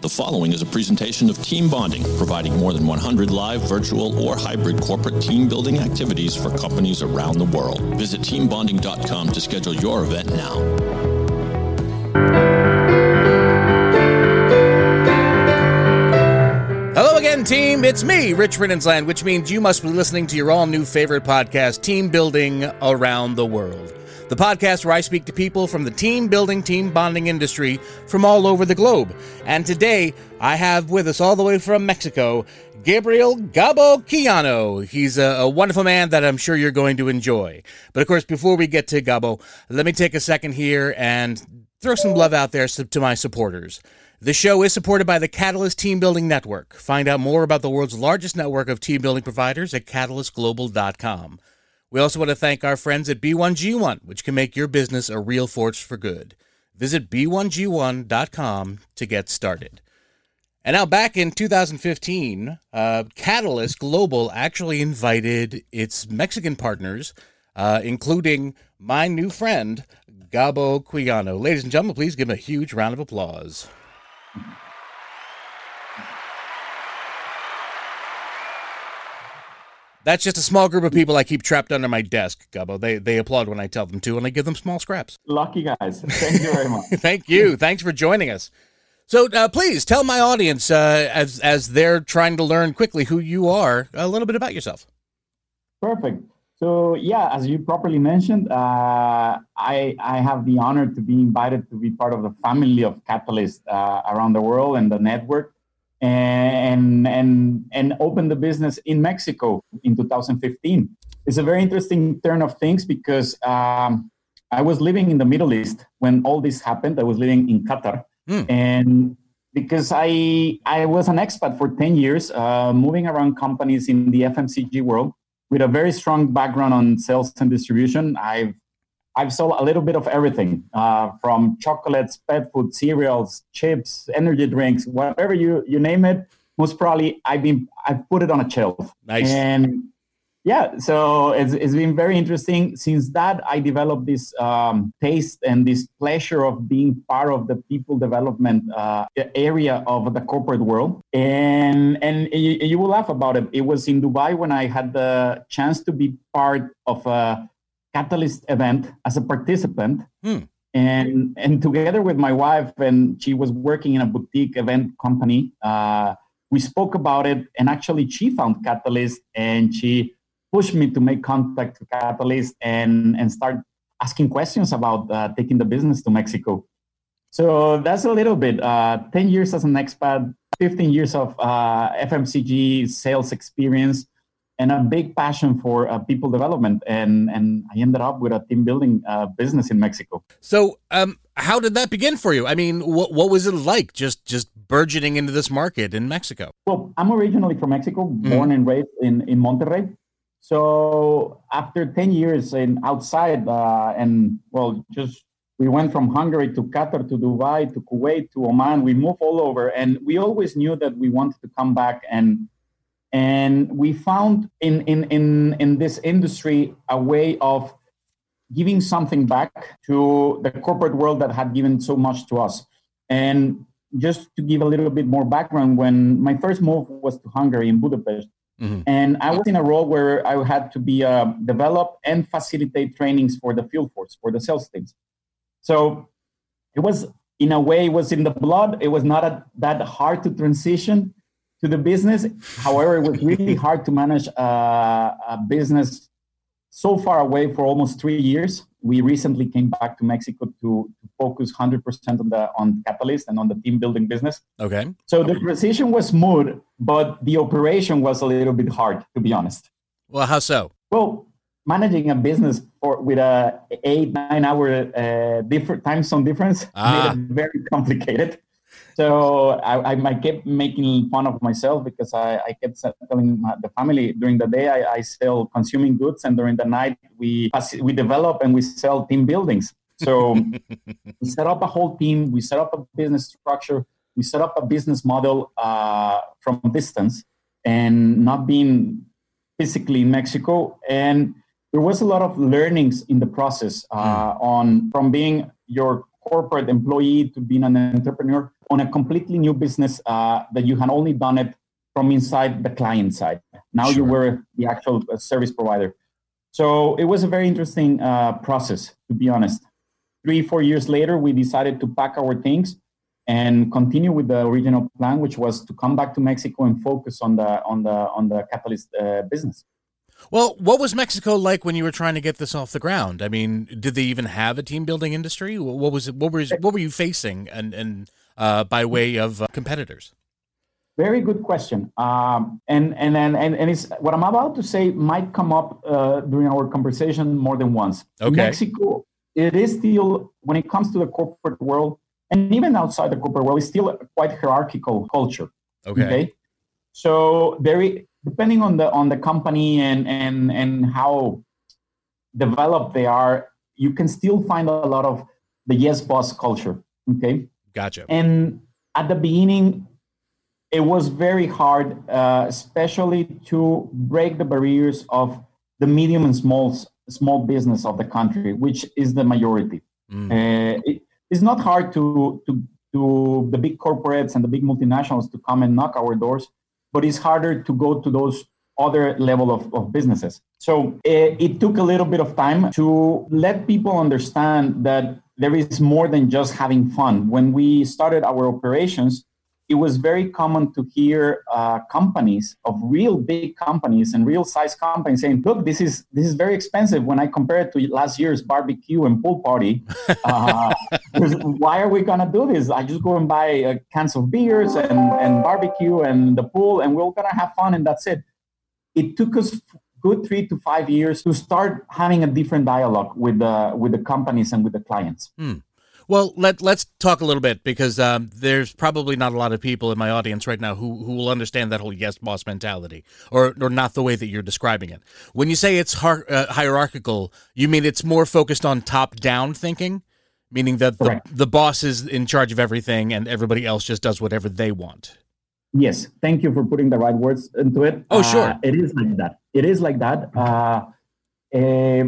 The following is a presentation of Team Bonding, providing more than 100 live, virtual, or hybrid corporate team building activities for companies around the world. Visit teambonding.com to schedule your event now. Hello again, team. It's me, Rich Riddensland, which means you must be listening to your all new favorite podcast, Team Building Around the World. The podcast where I speak to people from the team building, team bonding industry from all over the globe. And today, I have with us all the way from Mexico, Gabriel Gabo Quijano. He's a, a, wonderful man that I'm sure you're going to enjoy. But of course, before we get to Gabo, let me take a second here and throw some love out there to my supporters. The show is supported by the Catalyst Team Building Network. Find out more about the world's largest network of team building providers at catalystglobal.com. We also want to thank our friends at B1G1, which can make your business a real force for good. Visit b1g1.com to get started. And now, back in 2015, uh, Catalyst Global actually invited its Mexican partners, uh, including my new friend, Gabo Quijano. Ladies and gentlemen, please give him a huge round of applause. That's just a small group of people I keep trapped under my desk, Gabo. They they applaud when I tell them to, and I give them small scraps. Lucky guys. Thank you very much. Thank you. Thanks for joining us. So uh, please tell my audience, uh, as as they're trying to learn quickly who you are, a little bit about yourself. Perfect. So yeah, as you properly mentioned, uh, I I have the honor to be invited to be part of the family of Catalyst uh, around the world and the network and and and opened the business in Mexico in 2015. It's a very interesting turn of things because um, I was living in the Middle East when all this happened. I was living in Qatar, mm. and because I I was an expat for 10 years, uh, moving around companies in the FMCG world with a very strong background on sales and distribution. I've I've sold a little bit of everything uh, from chocolates, pet food, cereals, chips, energy drinks, whatever you, you name it. Most probably, I've been I've put it on a shelf. Nice. And yeah, so it's, it's been very interesting. Since that, I developed this um, taste and this pleasure of being part of the people development uh, area of the corporate world. And and you, you will laugh about it. It was in Dubai when I had the chance to be part of a Catalyst event as a participant. Hmm. And, and together with my wife, and she was working in a boutique event company, uh, we spoke about it. And actually, she found Catalyst and she pushed me to make contact with Catalyst and, and start asking questions about uh, taking the business to Mexico. So that's a little bit. Uh, 10 years as an expat, 15 years of uh, FMCG sales experience and a big passion for uh, people development. And and i ended up with a team building uh, business in mexico. So um, how did that begin for you? I mean what, what was it like just just burgeoning into this market in mexico? Well i'm originally from mexico mm. born and raised in, in monterrey. So after 10 years in outside uh, and well just we went from hungary to qatar to dubai to kuwait to oman. We moved all over and we always knew that we wanted to come back and and we found in, in, in, in this industry a way of giving something back to the corporate world that had given so much to us. And just to give a little bit more background, when my first move was to Hungary in Budapest, mm-hmm. and I was in a role where I had to be uh, develop and facilitate trainings for the field force, for the sales teams. So it was, in a way, it was in the blood. It was not a, that hard to transition to the business. However, it was really hard to manage a, a, business so far away for almost three years. We recently came back to Mexico to, to focus 100% on the on Catalyst and on the team building business. Okay. So the transition was smooth, but the operation was a little bit hard, to be honest. Well, how so? Well, managing a business for with a eight nine hour uh, different time zone difference ah. made it very complicated. So I, I, kept making fun of myself because I, I kept telling the family during the day I, I sell consuming goods, and during the night we we develop and we sell team buildings. So we set up a whole team, we set up a business structure, we set up a business model uh, from distance, and not being physically in Mexico. And there was a lot of learnings in the process uh, mm. on from being your corporate employee to being an entrepreneur. On a completely new business uh, that you had only done it from inside the client side. Now sure. you were the actual uh, service provider. So it was a very interesting uh, process, to be honest. Three, four years later, we decided to pack our things and continue with the original plan, which was to come back to Mexico and focus on the on the on the catalyst uh, business. Well, what was Mexico like when you were trying to get this off the ground? I mean, did they even have a team building industry? What was it? What was what were you facing, and and uh, by way of uh, competitors? Very good question. Um, and, and, and, and, and it's, what I'm about to say might come up uh, during our conversation more than once. Okay. Mexico, it is still, when it comes to the corporate world, and even outside the corporate world, it's still a quite hierarchical culture. Okay. okay? So very depending on the on the company and and and how developed they are, you can still find a lot of the yes boss culture. Okay. Gotcha. And at the beginning, it was very hard, uh, especially to break the barriers of the medium and small small business of the country, which is the majority. Mm. Uh, it, it's not hard to, to to the big corporates and the big multinationals to come and knock our doors, but it's harder to go to those other level of, of businesses. So it, uh, it took a little bit of time to let people understand that there is more than just having fun. When we started our operations, it was very common to hear uh, companies of real big companies and real size companies saying, "Look, this is this is very expensive when I compare it to last year's barbecue and pool party. Uh, why are we gonna do this? I just go and buy uh, cans of beers and, and barbecue and the pool, and we're gonna have fun, and that's it." It took us good three to five years to start having a different dialogue with the with the companies and with the clients. Hmm. Well, let let's talk a little bit because um, there's probably not a lot of people in my audience right now who who will understand that whole yes boss mentality, or or not the way that you're describing it. When you say it's har- uh, hierarchical, you mean it's more focused on top down thinking, meaning that the, the boss is in charge of everything and everybody else just does whatever they want. Yes, thank you for putting the right words into it. Oh, sure. Uh, it is like that. It is like that. Uh, uh,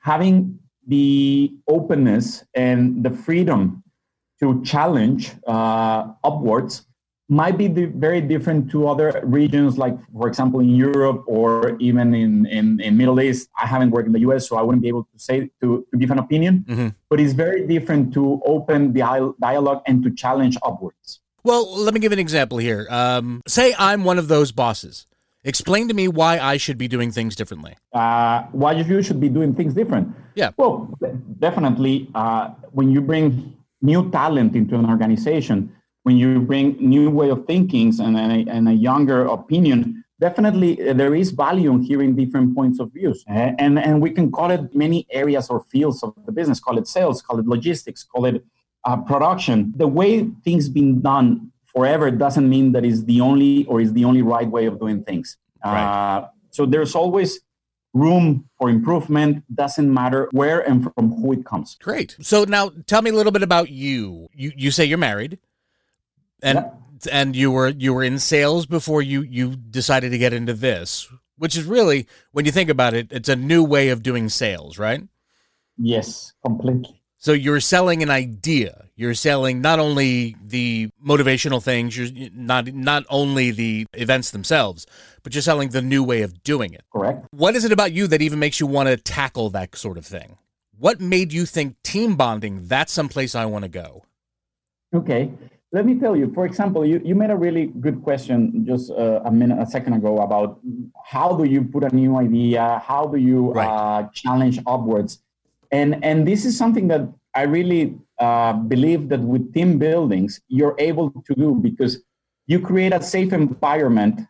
having the openness and the freedom to challenge uh, upwards might be very different to other regions, like, for example, in Europe or even in, in, in Middle East. I haven't worked in the US, so I wouldn't be able to say to, to give an opinion. Mm-hmm. But it's very different to open the dialogue and to challenge upwards. Well, let me give an example here. Um, say I'm one of those bosses. Explain to me why I should be doing things differently. Uh, why you should be doing things different? Yeah. Well, definitely, uh, when you bring new talent into an organization, when you bring new way of thinking and a, and a younger opinion, definitely uh, there is value in hearing different points of views. Uh, and, and we can call it many areas or fields of the business, call it sales, call it logistics, call it uh, production. The way things been done forever doesn't mean that is the only or is the only right way of doing things. Right. Uh, so there's always room for improvement doesn't matter where and from who it comes great so now tell me a little bit about you you you say you're married and yeah. and you were you were in sales before you you decided to get into this which is really when you think about it it's a new way of doing sales right yes completely so you're selling an idea. You're selling not only the motivational things, you're not not only the events themselves, but you're selling the new way of doing it. Correct. What is it about you that even makes you want to tackle that sort of thing? What made you think team bonding that's someplace I want to go? Okay. Let me tell you, for example, you, you made a really good question just uh, a minute, a second ago about how do you put a new idea? How do you right. uh, challenge upwards? And, and this is something that I really uh, believe that with team buildings, you're able to do because you create a safe environment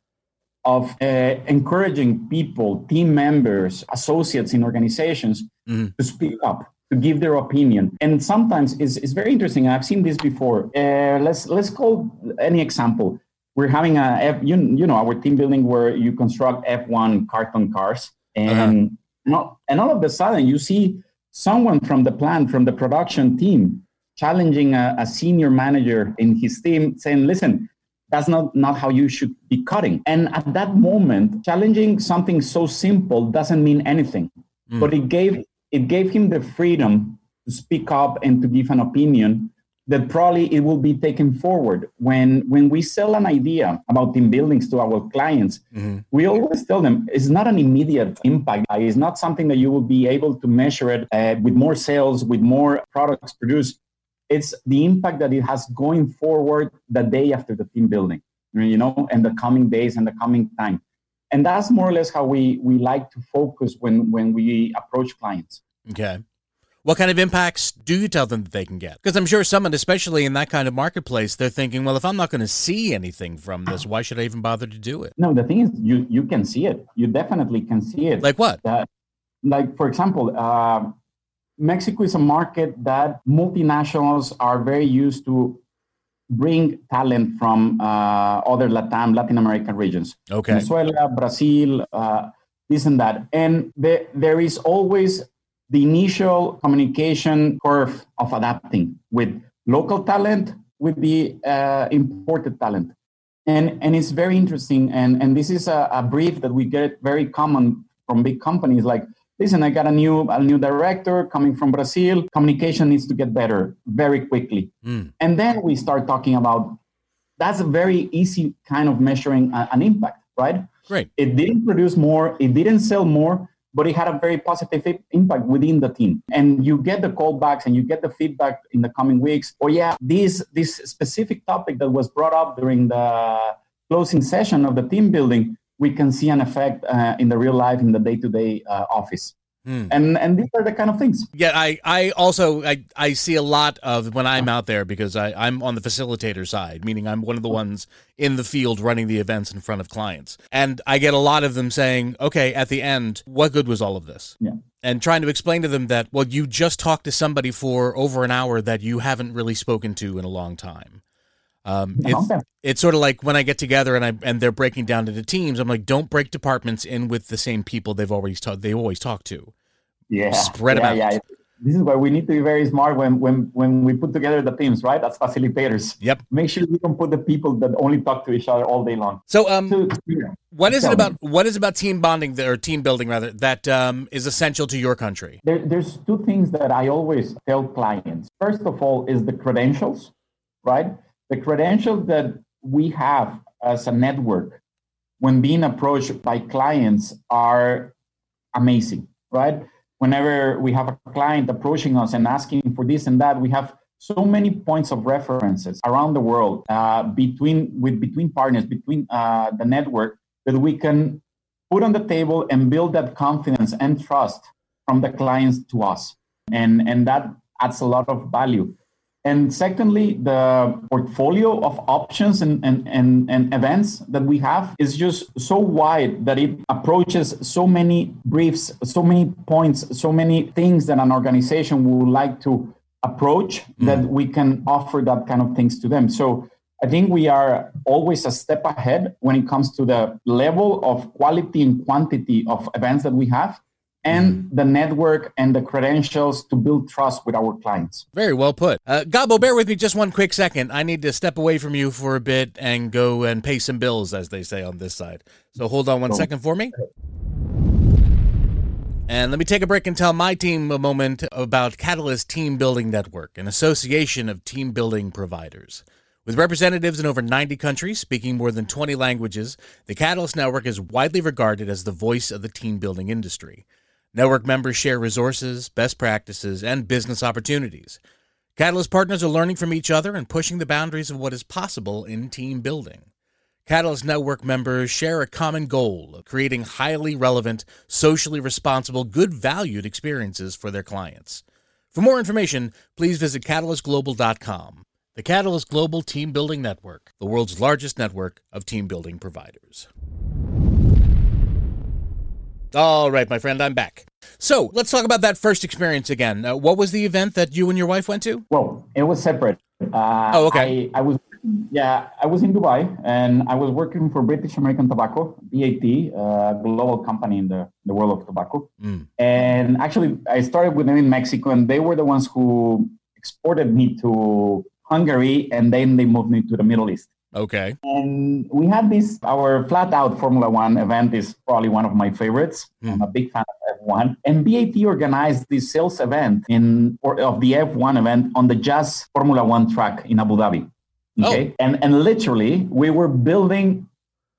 of uh, encouraging people, team members, associates in organizations mm-hmm. to speak up, to give their opinion. And sometimes it's, it's very interesting. I've seen this before. Uh, let's let's call any example. We're having a F, you, you know our team building where you construct F1 carton cars, and uh-huh. not, and all of a sudden you see someone from the plant, from the production team, challenging a, a, senior manager in his team, saying, listen, that's not, not how you should be cutting. And at that moment, challenging something so simple doesn't mean anything. Mm. But it gave it gave him the freedom to speak up and to give an opinion that probably it will be taken forward. When when we sell an idea about team buildings to our clients mm-hmm. we always tell them it's not an immediate impact. It's not something that you will be able to measure it uh, with more sales with more products produced. It's the impact that it has going forward the day after the team building you know and the coming days and the coming time. And that's more or less how we we like to focus when when we approach clients. Okay what kind of impacts do you tell them that they can get? Because I'm sure someone, especially in that kind of marketplace, they're thinking, well, if I'm not going to see anything from this, why should I even bother to do it? No, the thing is, you you can see it. You definitely can see it. Like what? Uh, like for example, uh, Mexico is a market that multinationals are very used to bring talent from uh, other Latin Latin American regions. Okay. Venezuela, Brazil, uh, this and that, and there there is always the initial communication curve of adapting with local talent with the uh, imported talent. And, and it's very interesting. And, and this is a, a, brief that we get very common from big companies like, listen, I got a new, a new director coming from Brazil. Communication needs to get better very quickly. Mm. And then we start talking about that's a very easy kind of measuring a, an impact, right? Right. It didn't produce more, it didn't sell more, but it had a very positive impact within the team. And you get the callbacks and you get the feedback in the coming weeks. Oh yeah, this this specific topic that was brought up during the closing session of the team building, we can see an effect uh, in the real life in the day to day office. Hmm. And and these are the kind of things. Yeah, I, I also I, I see a lot of when I'm out there because I, I'm on the facilitator side, meaning I'm one of the ones in the field running the events in front of clients. And I get a lot of them saying, Okay, at the end, what good was all of this? Yeah. And trying to explain to them that, well, you just talked to somebody for over an hour that you haven't really spoken to in a long time. Um, it's, it's sort of like when I get together and I and they're breaking down into teams. I'm like, don't break departments in with the same people they've always talked. They always talk to. Yeah, spread yeah, them out. Yeah. This is why we need to be very smart when when when we put together the teams, right? As facilitators. Yep. Make sure we don't put the people that only talk to each other all day long. So, um, so, yeah. what is it about? What is about team bonding or team building rather that um, is essential to your country? There, there's two things that I always tell clients. First of all, is the credentials, right? The credentials that we have as a network when being approached by clients are amazing, right? Whenever we have a client approaching us and asking for this and that, we have so many points of references around the world uh, between with between partners, between uh, the network that we can put on the table and build that confidence and trust from the clients to us, and and that adds a lot of value. And secondly, the portfolio of options and, and, and, and, events that we have is just so wide that it approaches so many briefs, so many points, so many things that an organization would like to approach mm. that we can offer that kind of things to them. So I think we are always a step ahead when it comes to the level of quality and quantity of events that we have and mm-hmm. the network and the credentials to build trust with our clients. Very well put. Uh, Gabo, bear with me just one quick second. I need to step away from you for a bit and go and pay some bills, as they say on this side. So hold on one second for me. And let me take a break and tell my team a moment about Catalyst Team Building Network, an association of team building providers. With representatives in over 90 countries speaking more than 20 languages, the Catalyst Network is widely regarded as the voice of the team building industry. Network members share resources, best practices, and business opportunities. Catalyst partners are learning from each other and pushing the boundaries of what is possible in team building. Catalyst Network members share a common goal of creating highly relevant, socially responsible, good valued experiences for their clients. For more information, please visit catalystglobal.com. The Catalyst Global Team Building Network, the world's largest network of team building providers. All right, my friend, I'm back. So let's talk about that first experience again. Uh, what was the event that you and your wife went to? Well, it was separate. Uh, oh, okay. I, I, was, yeah, I was in Dubai and I was working for British American Tobacco, BAT, a global company in the, the world of tobacco. Mm. And actually, I started with them in Mexico, and they were the ones who exported me to Hungary, and then they moved me to the Middle East. Okay. And we had this, our flat out Formula One event is probably one of my favorites. Hmm. I'm a big fan of F1. And BAT organized this sales event in or of the F1 event on the Yas Formula One track in Abu Dhabi. Okay. And and literally we were building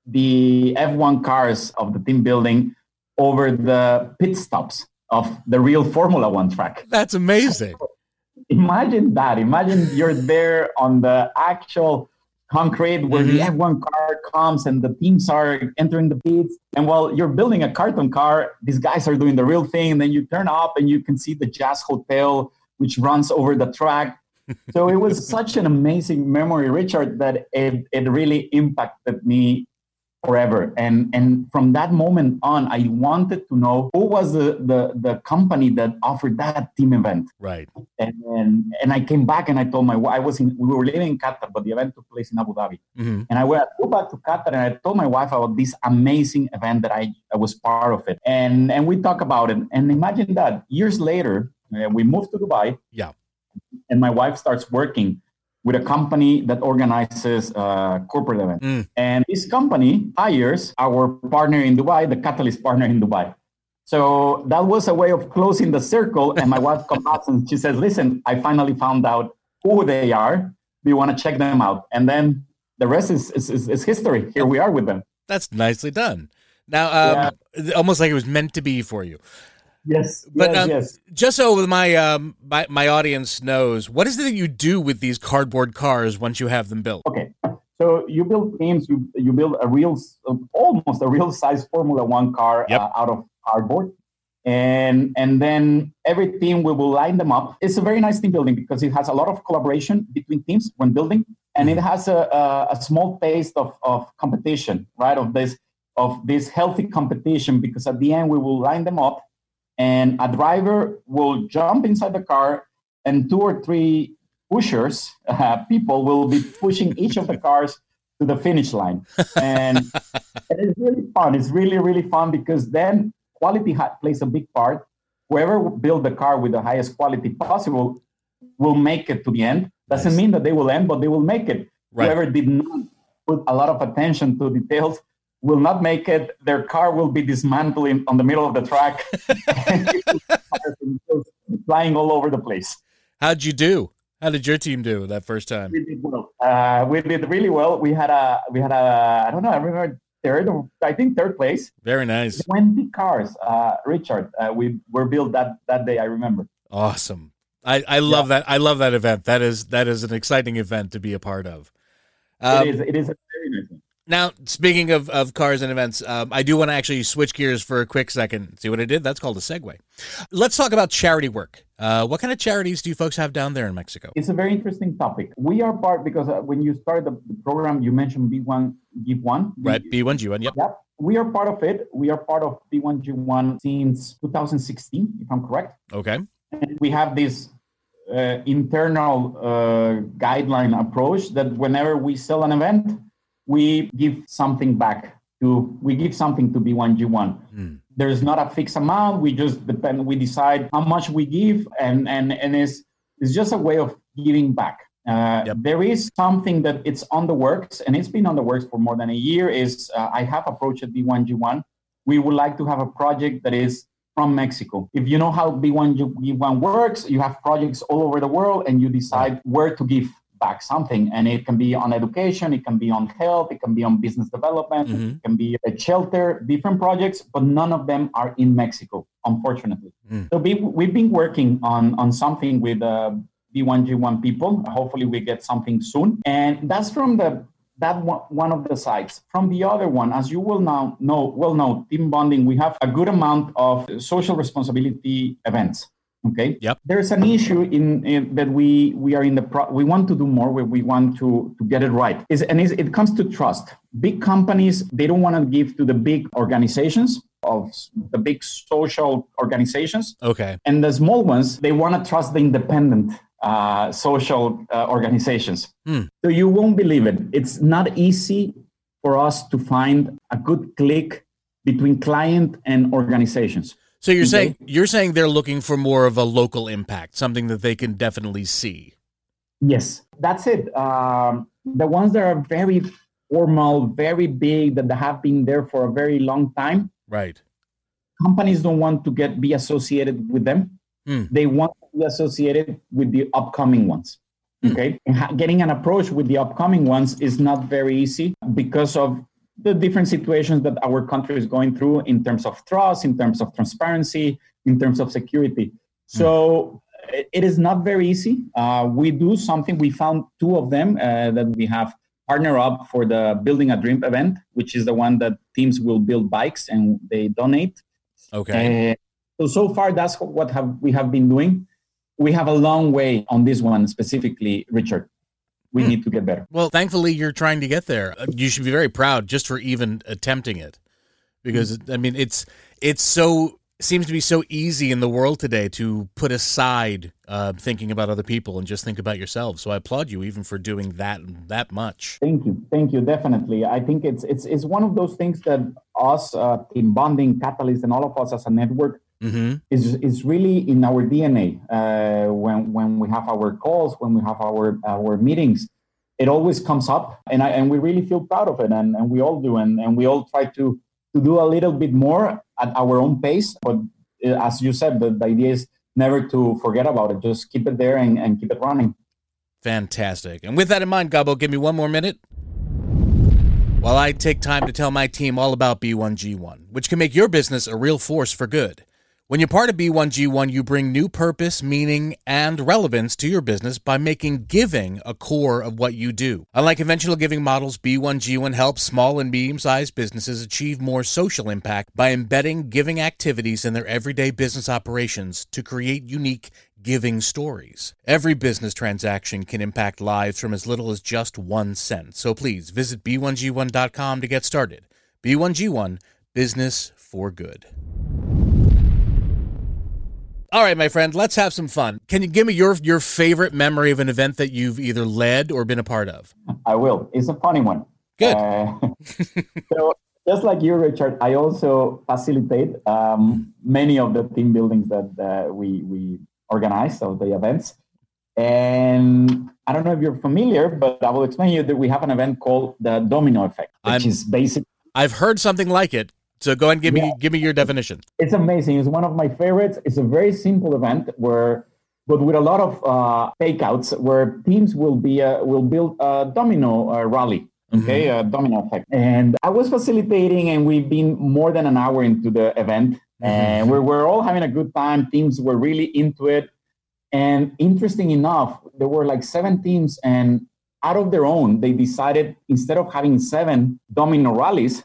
the F1 cars of the team building over the pit stops of the real Formula One track. That's amazing. Imagine that. Imagine you're there on the actual concrete where the mm-hmm. F1 car comes and the teams are entering the pits. And while you're building a carton car, these guys are doing the real thing. And then you turn up and you can see the Yas Hotel, which runs over the track. so it was such an amazing memory, Richard, that it, it really impacted me forever. And and from that moment on, I wanted to know who was the the, the company that offered that team event. Right. And, and and I came back and I told my wife I was in we were living in Qatar, but the event took place in Abu Dhabi. hmm And I went go back to Qatar and I told my wife about this amazing event that I, I was part of it. And and we talk about it. And imagine that years later, uh, we moved to Dubai. Yeah. And my wife starts working with a company that organizes uh, corporate events. Mm. And this company hires our partner in Dubai, the Catalyst partner in Dubai. So that was a way of closing the circle. And my wife comes out and she says, Listen, I finally found out who they are. Do you want to check them out? And then the rest is, is, is, is history. Here we are with them. That's nicely done. Now, um, almost like it was meant to be for you. Yes. But, yes, um, yes. Just so my um my, my audience knows, what is it that you do with these cardboard cars once you have them built? Okay. So you build teams, you, you build a real, almost a real size Formula One car Yep. uh, out of cardboard. And, and then every team, we will line them up. It's a very nice team building because it has a lot of collaboration between teams when building. And it has a, a, a small taste of, of competition, right? Of this, of this healthy competition, because at the end, we will line them up and a driver will jump inside the car and two or three pushers, uh, people will be pushing each of the cars to the finish line. And it's really fun. It's really, really fun because then quality ha- plays a big part. Whoever build the car with the highest quality possible will make it to the end. Doesn't Nice. mean that they will end, but they will make it. Right. Whoever did not put a lot of attention to details will not make it. Their car will be dismantling on the middle of the track, flying all over the place. How'd you do? How did your team do that first time? We did well. Uh, we did really well. We had a we had a I don't know. I remember third. or- I think third place. Very nice. Twenty cars. Uh, Richard, uh, we were built that that day. I remember. Awesome. I, I love that. I love that event. That is that is an exciting event to be a part of. Um, it is. It is a very nice one. Now, speaking of, of cars and events, um, I do want to actually switch gears for a quick second. See what I did? That's called a segue. Let's talk about charity work. Uh, what kind of charities do you folks have down there in Mexico? It's a very interesting topic. We are part because uh, when you started the, the program, you mentioned B1 Give One. Right, B1G1. Yep. Yep. We are part of it. We are part of B1G1 since 2016, if I'm correct. Okay. And we have this uh, internal uh, guideline approach that whenever we sell an event, we give something back to we give something to B1G1. Hmm. There's not a fixed amount. We just depend. We decide how much we give, and and and it's it's just a way of giving back. Uh, Yep. There is something that it's on the works, and it's been on the works for more than a year. Is uh, I have approached B1G1. We would like to have a project that is from Mexico. If you know how B1G1 works, you have projects all over the world, and you decide where to give back something. And it can be on education, it can be on health, it can be on business development, Mhm. it can be a shelter, different projects, but none of them are in Mexico, unfortunately. Mm. So we, we've been working on, on something with uh, B1G1 people. Hopefully, we get something soon. And that's from the that one, one of the sides. From the other one, as you will now know, well know, team bonding, we have a good amount of social responsibility events. Okay. Yep. There's an issue in, in that we we are in the pro, we want to do more. Where we want to to get it right. Is and is, it comes to trust. Big companies they don't want to give to the big organizations of the big social organizations, Okay. and the small ones they want to trust the independent uh, social uh, organizations. Hmm. So you won't believe it. It's not easy for us to find a good click between client and organizations. So you're saying you're saying they're looking for more of a local impact, something that they can definitely see. Yes, that's it. Um, the ones that are very formal, very big, that have been there for a very long time. Right. Companies don't want to get be associated with them. Mm. They want to be associated with the upcoming ones. Mm. Okay. Getting an approach with the upcoming ones is not very easy because of the different situations that our country is going through in terms of trust, in terms of transparency, in terms of security. So mm. it is not very easy. Uh, we do something. We found two of them uh, that we have partner up for the Building a Dream event, which is the one that teams will build bikes and they donate. Okay. Uh, so so far, that's what have we have been doing. We have a long way on this one specifically, Richard we need to get better. Well, thankfully, you're trying to get there. Uh, you should be very proud just for even attempting it, because I mean, it's it's so seems to be so easy in the world today to put aside uh, thinking about other people and just think about yourself. So I applaud you even for doing that that much. Thank you, thank you. Definitely, I think it's it's it's one of those things that us, uh, team bonding, catalyst, and all of us as a network mm-hmm. is is really in our DNA. Uh, when when we have our calls, when we have our our meetings, it always comes up, and I and we really feel proud of it, and, and we all do, and, and we all try to to do a little bit more at our own pace. But uh, as you said, the, the idea is never to forget about it. Just keep it there and, and keep it running. Fantastic. And with that in mind, Gabo, give me one more minute while I take time to tell my team all about B1G1, which can make your business a real force for good. When you're part of B1G1, you bring new purpose, meaning, and relevance to your business by making giving a core of what you do. Unlike conventional giving models, B1G1 helps small and medium sized businesses achieve more social impact by embedding giving activities in their everyday business operations to create unique giving stories. Every business transaction can impact lives from as little as just one cent. So please visit B1G1.com to get started. B1G1, business for good. All right, my friend, let's have some fun. Can you give me your your favorite memory of an event that you've either led or been a part of? I will. It's a funny one. Good. Uh, so, just like you, Richard, I also facilitate um, many of the team buildings that uh, we we organize of the events. And I don't know if you're familiar, but I will explain you that we have an event called the Domino Effect, which I'm, is basic. I've heard something like it. So go ahead and give me give me your definition. It's amazing. It's one of my favorites. It's a very simple event where, but with a lot of uh, takeouts, where teams will be uh, will build a domino uh, rally. Okay, mm-hmm. a domino effect. And I was facilitating, and we've been more than an hour into the event, mm-hmm. and we're we're all having a good time. Teams were really into it, and interesting enough, there were like seven teams, and out of their own, they decided instead of having seven domino rallies,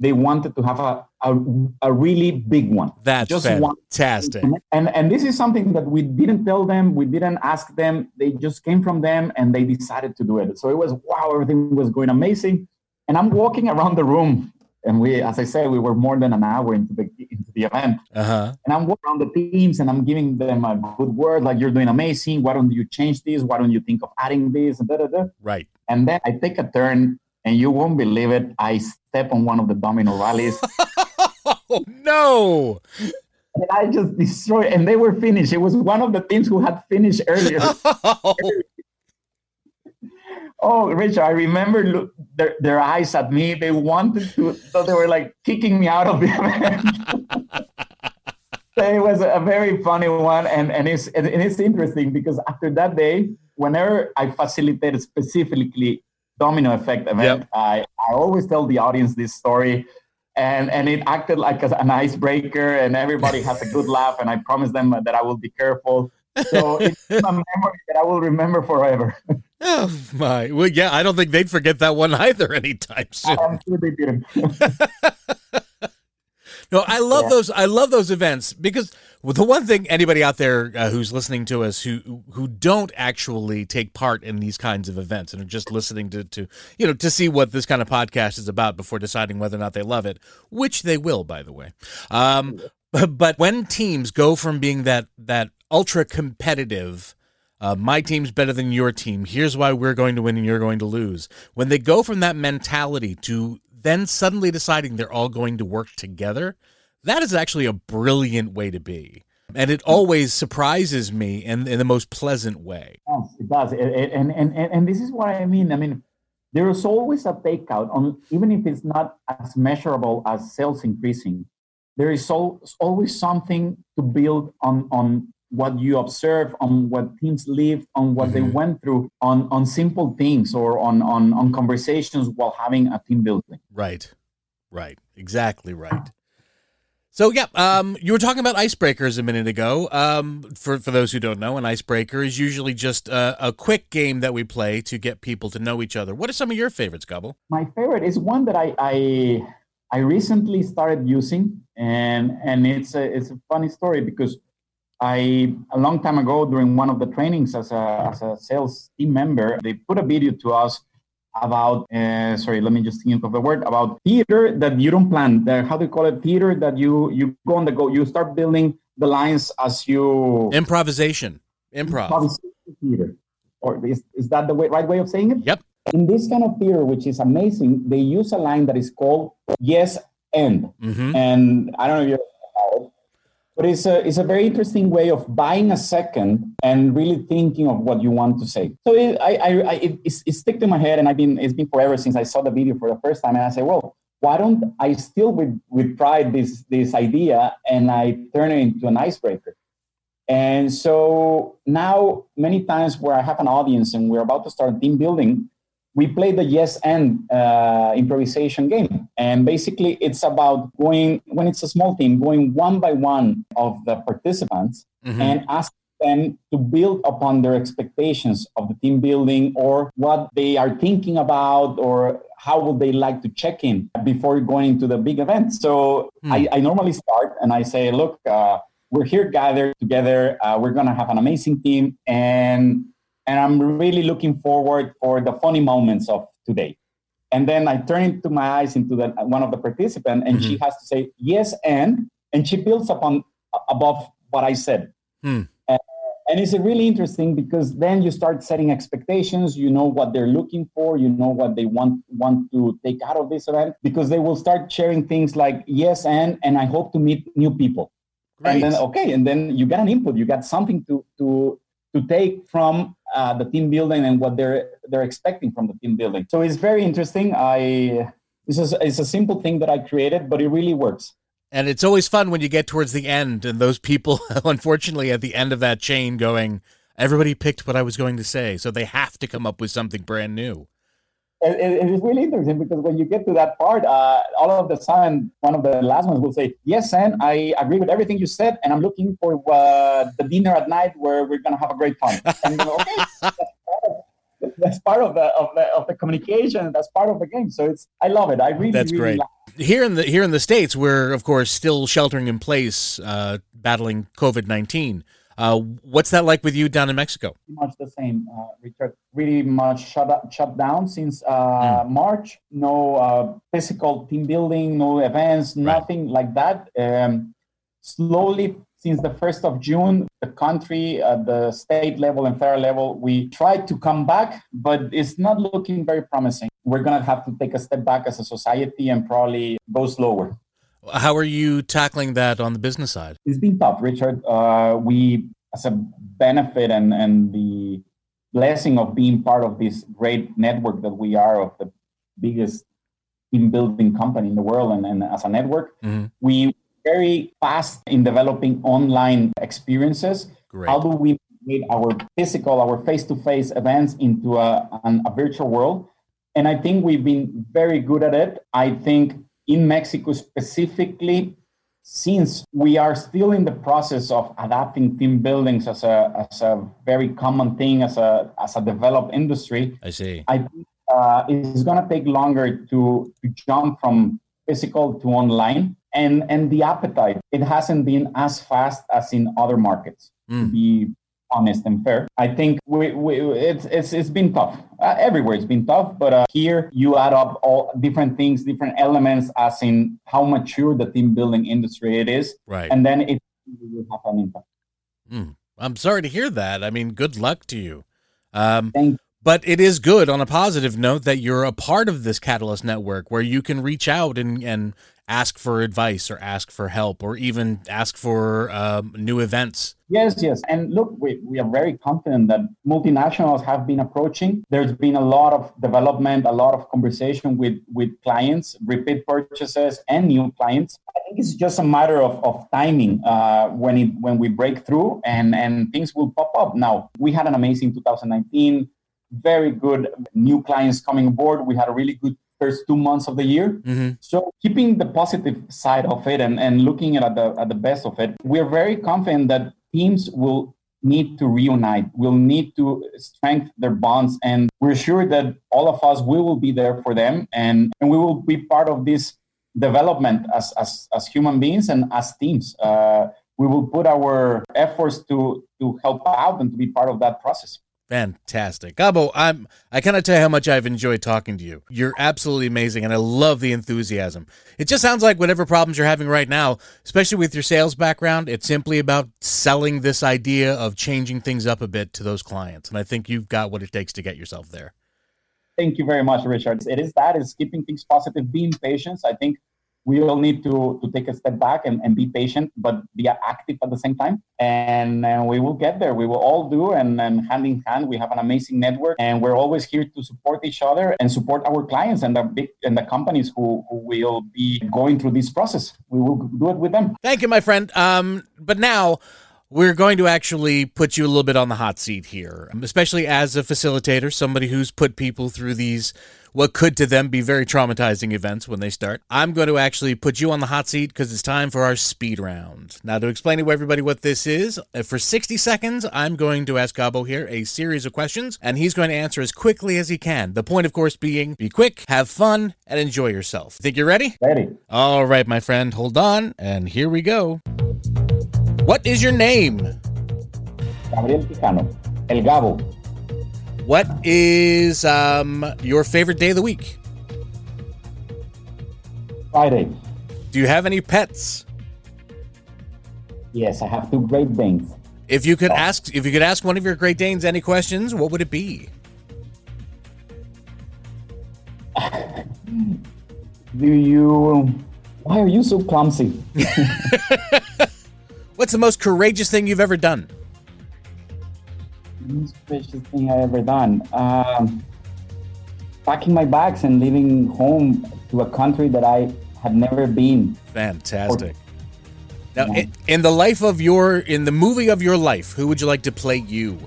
they wanted to have a, a, a really big one. That's just fantastic. One. And, and this is something that we didn't tell them, we didn't ask them. They just came from them and they decided to do it. So it was wow, everything was going amazing. And I'm walking around the room, and we, as I said, we were more than an hour into the into the event. Uh-huh. And I'm walking around the teams and I'm giving them a good word, like you're doing amazing. Why don't you change this? Why don't you think of adding this? And da, da, da. Right. And then I take a turn and you won't believe it. I step on one of the domino rallies. oh no! And I just destroyed, and they were finished. It was one of the teams who had finished earlier. oh, Richard, I remember look, their, their eyes at me. They wanted to, so they were like kicking me out of the event. it was a very funny one, and and it's and it's interesting because after that day, whenever I facilitated specifically domino effect event. Yep. I, I always tell the audience this story and and it acted like a, an icebreaker and everybody has a good laugh and I promise them that I will be careful. So it's a memory that I will remember forever. oh my! Well, yeah, I don't think they'd forget that one either anytime soon. I'm sure they didn't. No, I love yeah. those. I love those events because the one thing anybody out there uh, who's listening to us who who don't actually take part in these kinds of events and are just listening to to you know to see what this kind of podcast is about before deciding whether or not they love it, which they will, by the way. Um, but when teams go from being that that ultra competitive. Uh, my team's better than your team. Here's why we're going to win and you're going to lose. When they go from that mentality to then suddenly deciding they're all going to work together, that is actually a brilliant way to be. And it always surprises me in, in the most pleasant way. Yes, it does. It, and, and, and this is what I mean. I mean, there is always a takeout on even if it's not as measurable as sales increasing there is always something to build on on what you observe on what teams live on what mm-hmm. they went through on on simple things or on on on conversations while having a team building right right exactly right so yeah, um, you were talking about icebreakers a minute ago. Um, for for those who don't know, an icebreaker is usually just a, a, quick game that we play to get people to know each other. What are some of your favorites, Gabo? My favorite is one that I I, I recently started using, and and it's a it's a funny story because I a long time ago during one of the trainings as a as a sales team member, they put a video to us about uh, sorry let me just think of the word about theater that you don't plan the, how do you call it theater that you you go on the go you start building the lines as you improvisation. Improv. Improvisation theater. Or is, is that the way, right way of saying it? Yep. In this kind of theater which is amazing they use a line that is called yes and mm-hmm. and i don't know if you're but it's a, it's a very interesting way of buying a second and really thinking of what you want to say. So it, I, I, I it, it stick to my head, and I've been it's been forever since I saw the video for the first time, and I say, well, why don't I still with with pride this this idea and I turn it into an icebreaker? And so now, many times where I have an audience and we're about to start team building, we play the yes and uh, improvisation game. And basically, it's about going, when it's a small team, going one by one of the participants mm-hmm. and ask them to build upon their expectations of the team building or what they are thinking about or how would they like to check in before going into the big event. So mm. I, I, normally start and I say, look, uh, we're here gathered together. Uh, we're going to have an amazing team. And and I'm really looking forward for the funny moments of today. And then I turn into my eyes into the, one of the participants, and mm-hmm. she has to say yes and, and she builds upon above what I said. Hmm. And, and it's really interesting because then you start setting expectations. You know what they're looking for. You know what they want want to take out of this event because they will start sharing things like yes and and I hope to meet new people. Great. And then okay, and then you get an input. You got something to to to take from uh, the team building and what they're they're expecting from the team building. So it's very interesting. I this is it's a simple thing that I created, but it really works. And it's always fun when you get towards the end and those people, unfortunately, at the end of that chain, going, everybody picked what I was going to say, so they have to come up with something brand new it, it is really interesting because when you get to that part, uh, all of the sudden, one of the last ones will say, "Yes, and I agree with everything you said, and I'm looking for uh, the dinner at night where we're gonna have a great time." And you know, okay, that's part of the of the of the communication. That's part of the game. So it's I love it. I really that's really great. Here in the here in the states, we're of course still sheltering in place, uh, battling COVID nineteen. Uh, what's that like with you down in Mexico? Pretty much the same, uh, Richard. Really much shut up, shut down since uh, mm. March. No uh, physical team building, no events, nothing right. like that. Um, slowly, since the first of June, the country, at the state level and federal level, we tried to come back, but it's not looking very promising. We're gonna have to take a step back as a society and probably go slower. How are you tackling that on the business side? It's been tough, Richard. Uh, we, as a benefit and, and the blessing of being part of this great network that we are of the biggest team building company in the world and, and as a network, mm-hmm. we very fast in developing online experiences. Great. How do we make our physical, our face-to-face events into a, an, a virtual world? And I think we've been very good at it. I think in Mexico specifically, since we are still in the process of adapting team buildings as a as a very common thing as a as a developed industry. I see. I think uh, it's going to take longer to to jump from physical to online, and and the appetite it hasn't been as fast as in other markets. Mm. To be honest and fair. I think we, we, it's, it's, it's been tough. Uh, everywhere it's been tough, but uh, here you add up all different things, different elements, as in how mature the team building industry it is. Right. And then it will have an impact. Mm. I'm sorry to hear that. I mean, good luck to you. Um, Thank but it is good on a positive note that you're a part of this Catalyst network where you can reach out and, and ask for advice or ask for help or even ask for um, new events. Yes, yes. And look, we, we are very confident that multinationals have been approaching. There's been a lot of development, a lot of conversation with, with clients, repeat purchases, and new clients. I think it's just a matter of, of timing uh, when it when we break through and, and things will pop up. Now, we had an amazing 2019, very good new clients coming aboard. We had a really good first two months of the year. Mm-hmm. So keeping the positive side of it and, and looking at the at the best of it, we're very confident that teams will need to reunite, will need to strengthen their bonds. And we're sure that all of us, we will be there for them and, and we will be part of this development as, as, as human beings and as teams. Uh, we will put our efforts to, to help out and to be part of that process. Fantastic. Gabo, I'm I cannot tell you how much I've enjoyed talking to you. You're absolutely amazing and I love the enthusiasm. It just sounds like whatever problems you're having right now, especially with your sales background, it's simply about selling this idea of changing things up a bit to those clients. And I think you've got what it takes to get yourself there. Thank you very much, Richard. It is that is keeping things positive, being patient. I think we all need to, to take a step back and, and be patient, but be active at the same time. And, and we will get there. We will all do. And, and hand in hand, we have an amazing network. And we're always here to support each other and support our clients and the big and the companies who, who will be going through this process. We will do it with them. Thank you, my friend. Um, but now we're going to actually put you a little bit on the hot seat here, especially as a facilitator, somebody who's put people through these what could to them be very traumatizing events when they start. I'm going to actually put you on the hot seat because it's time for our speed round. Now, to explain to everybody what this is, uh, for 60 seconds, I'm going to ask Gabo here a series of questions, and he's going to answer as quickly as he can. The point, of course, being be quick, have fun, and enjoy yourself. Think you're ready? Ready. All right, my friend, hold on, and here we go. What is your name? Gabriel Quijano. El Gabo. What is um, your favorite day of the week? Friday. Do you have any pets? Yes, I have two Great Danes. If you could oh. ask, if you could ask one of your Great Danes any questions, what would it be? Do you? Why are you so clumsy? What's the most courageous thing you've ever done? most courageous thing I ever done. Um, packing my bags and leaving home to a country that I had never been. Fantastic. Or, now, in, in, the life of your, in the movie of your life, who would you like to play you?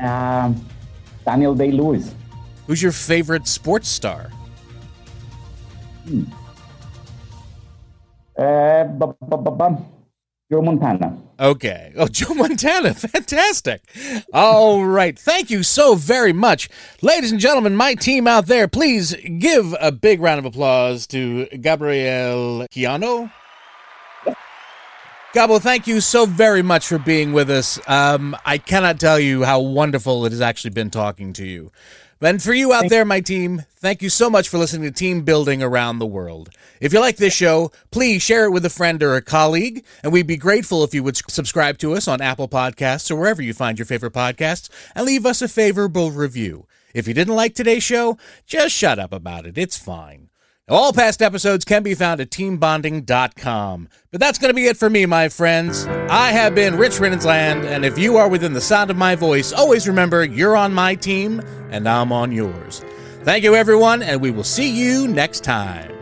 Um, Daniel Day Lewis. Who's your favorite sports star? Hmm. Bu- Joe Montana. Okay. Oh, Joe Montana. Fantastic. All right. Thank you so very much. Ladies and gentlemen, my team out there, please give a big round of applause to Gabriel Quijano. Gabo, thank you so very much for being with us. Um, I cannot tell you how wonderful it has actually been talking to you. And for you out there, my team, thank you so much for listening to Team Building Around the World. If you like this show, please share it with a friend or a colleague, and we'd be grateful if you would subscribe to us on Apple Podcasts or wherever you find your favorite podcasts and leave us a favorable review. If you didn't like today's show, just shut up about it. It's fine. All past episodes can be found at teambonding.com. But that's going to be it for me, my friends. I have been Rich Riddensland, and if you are within the sound of my voice, always remember you're on my team and I'm on yours. Thank you, everyone, and we will see you next time.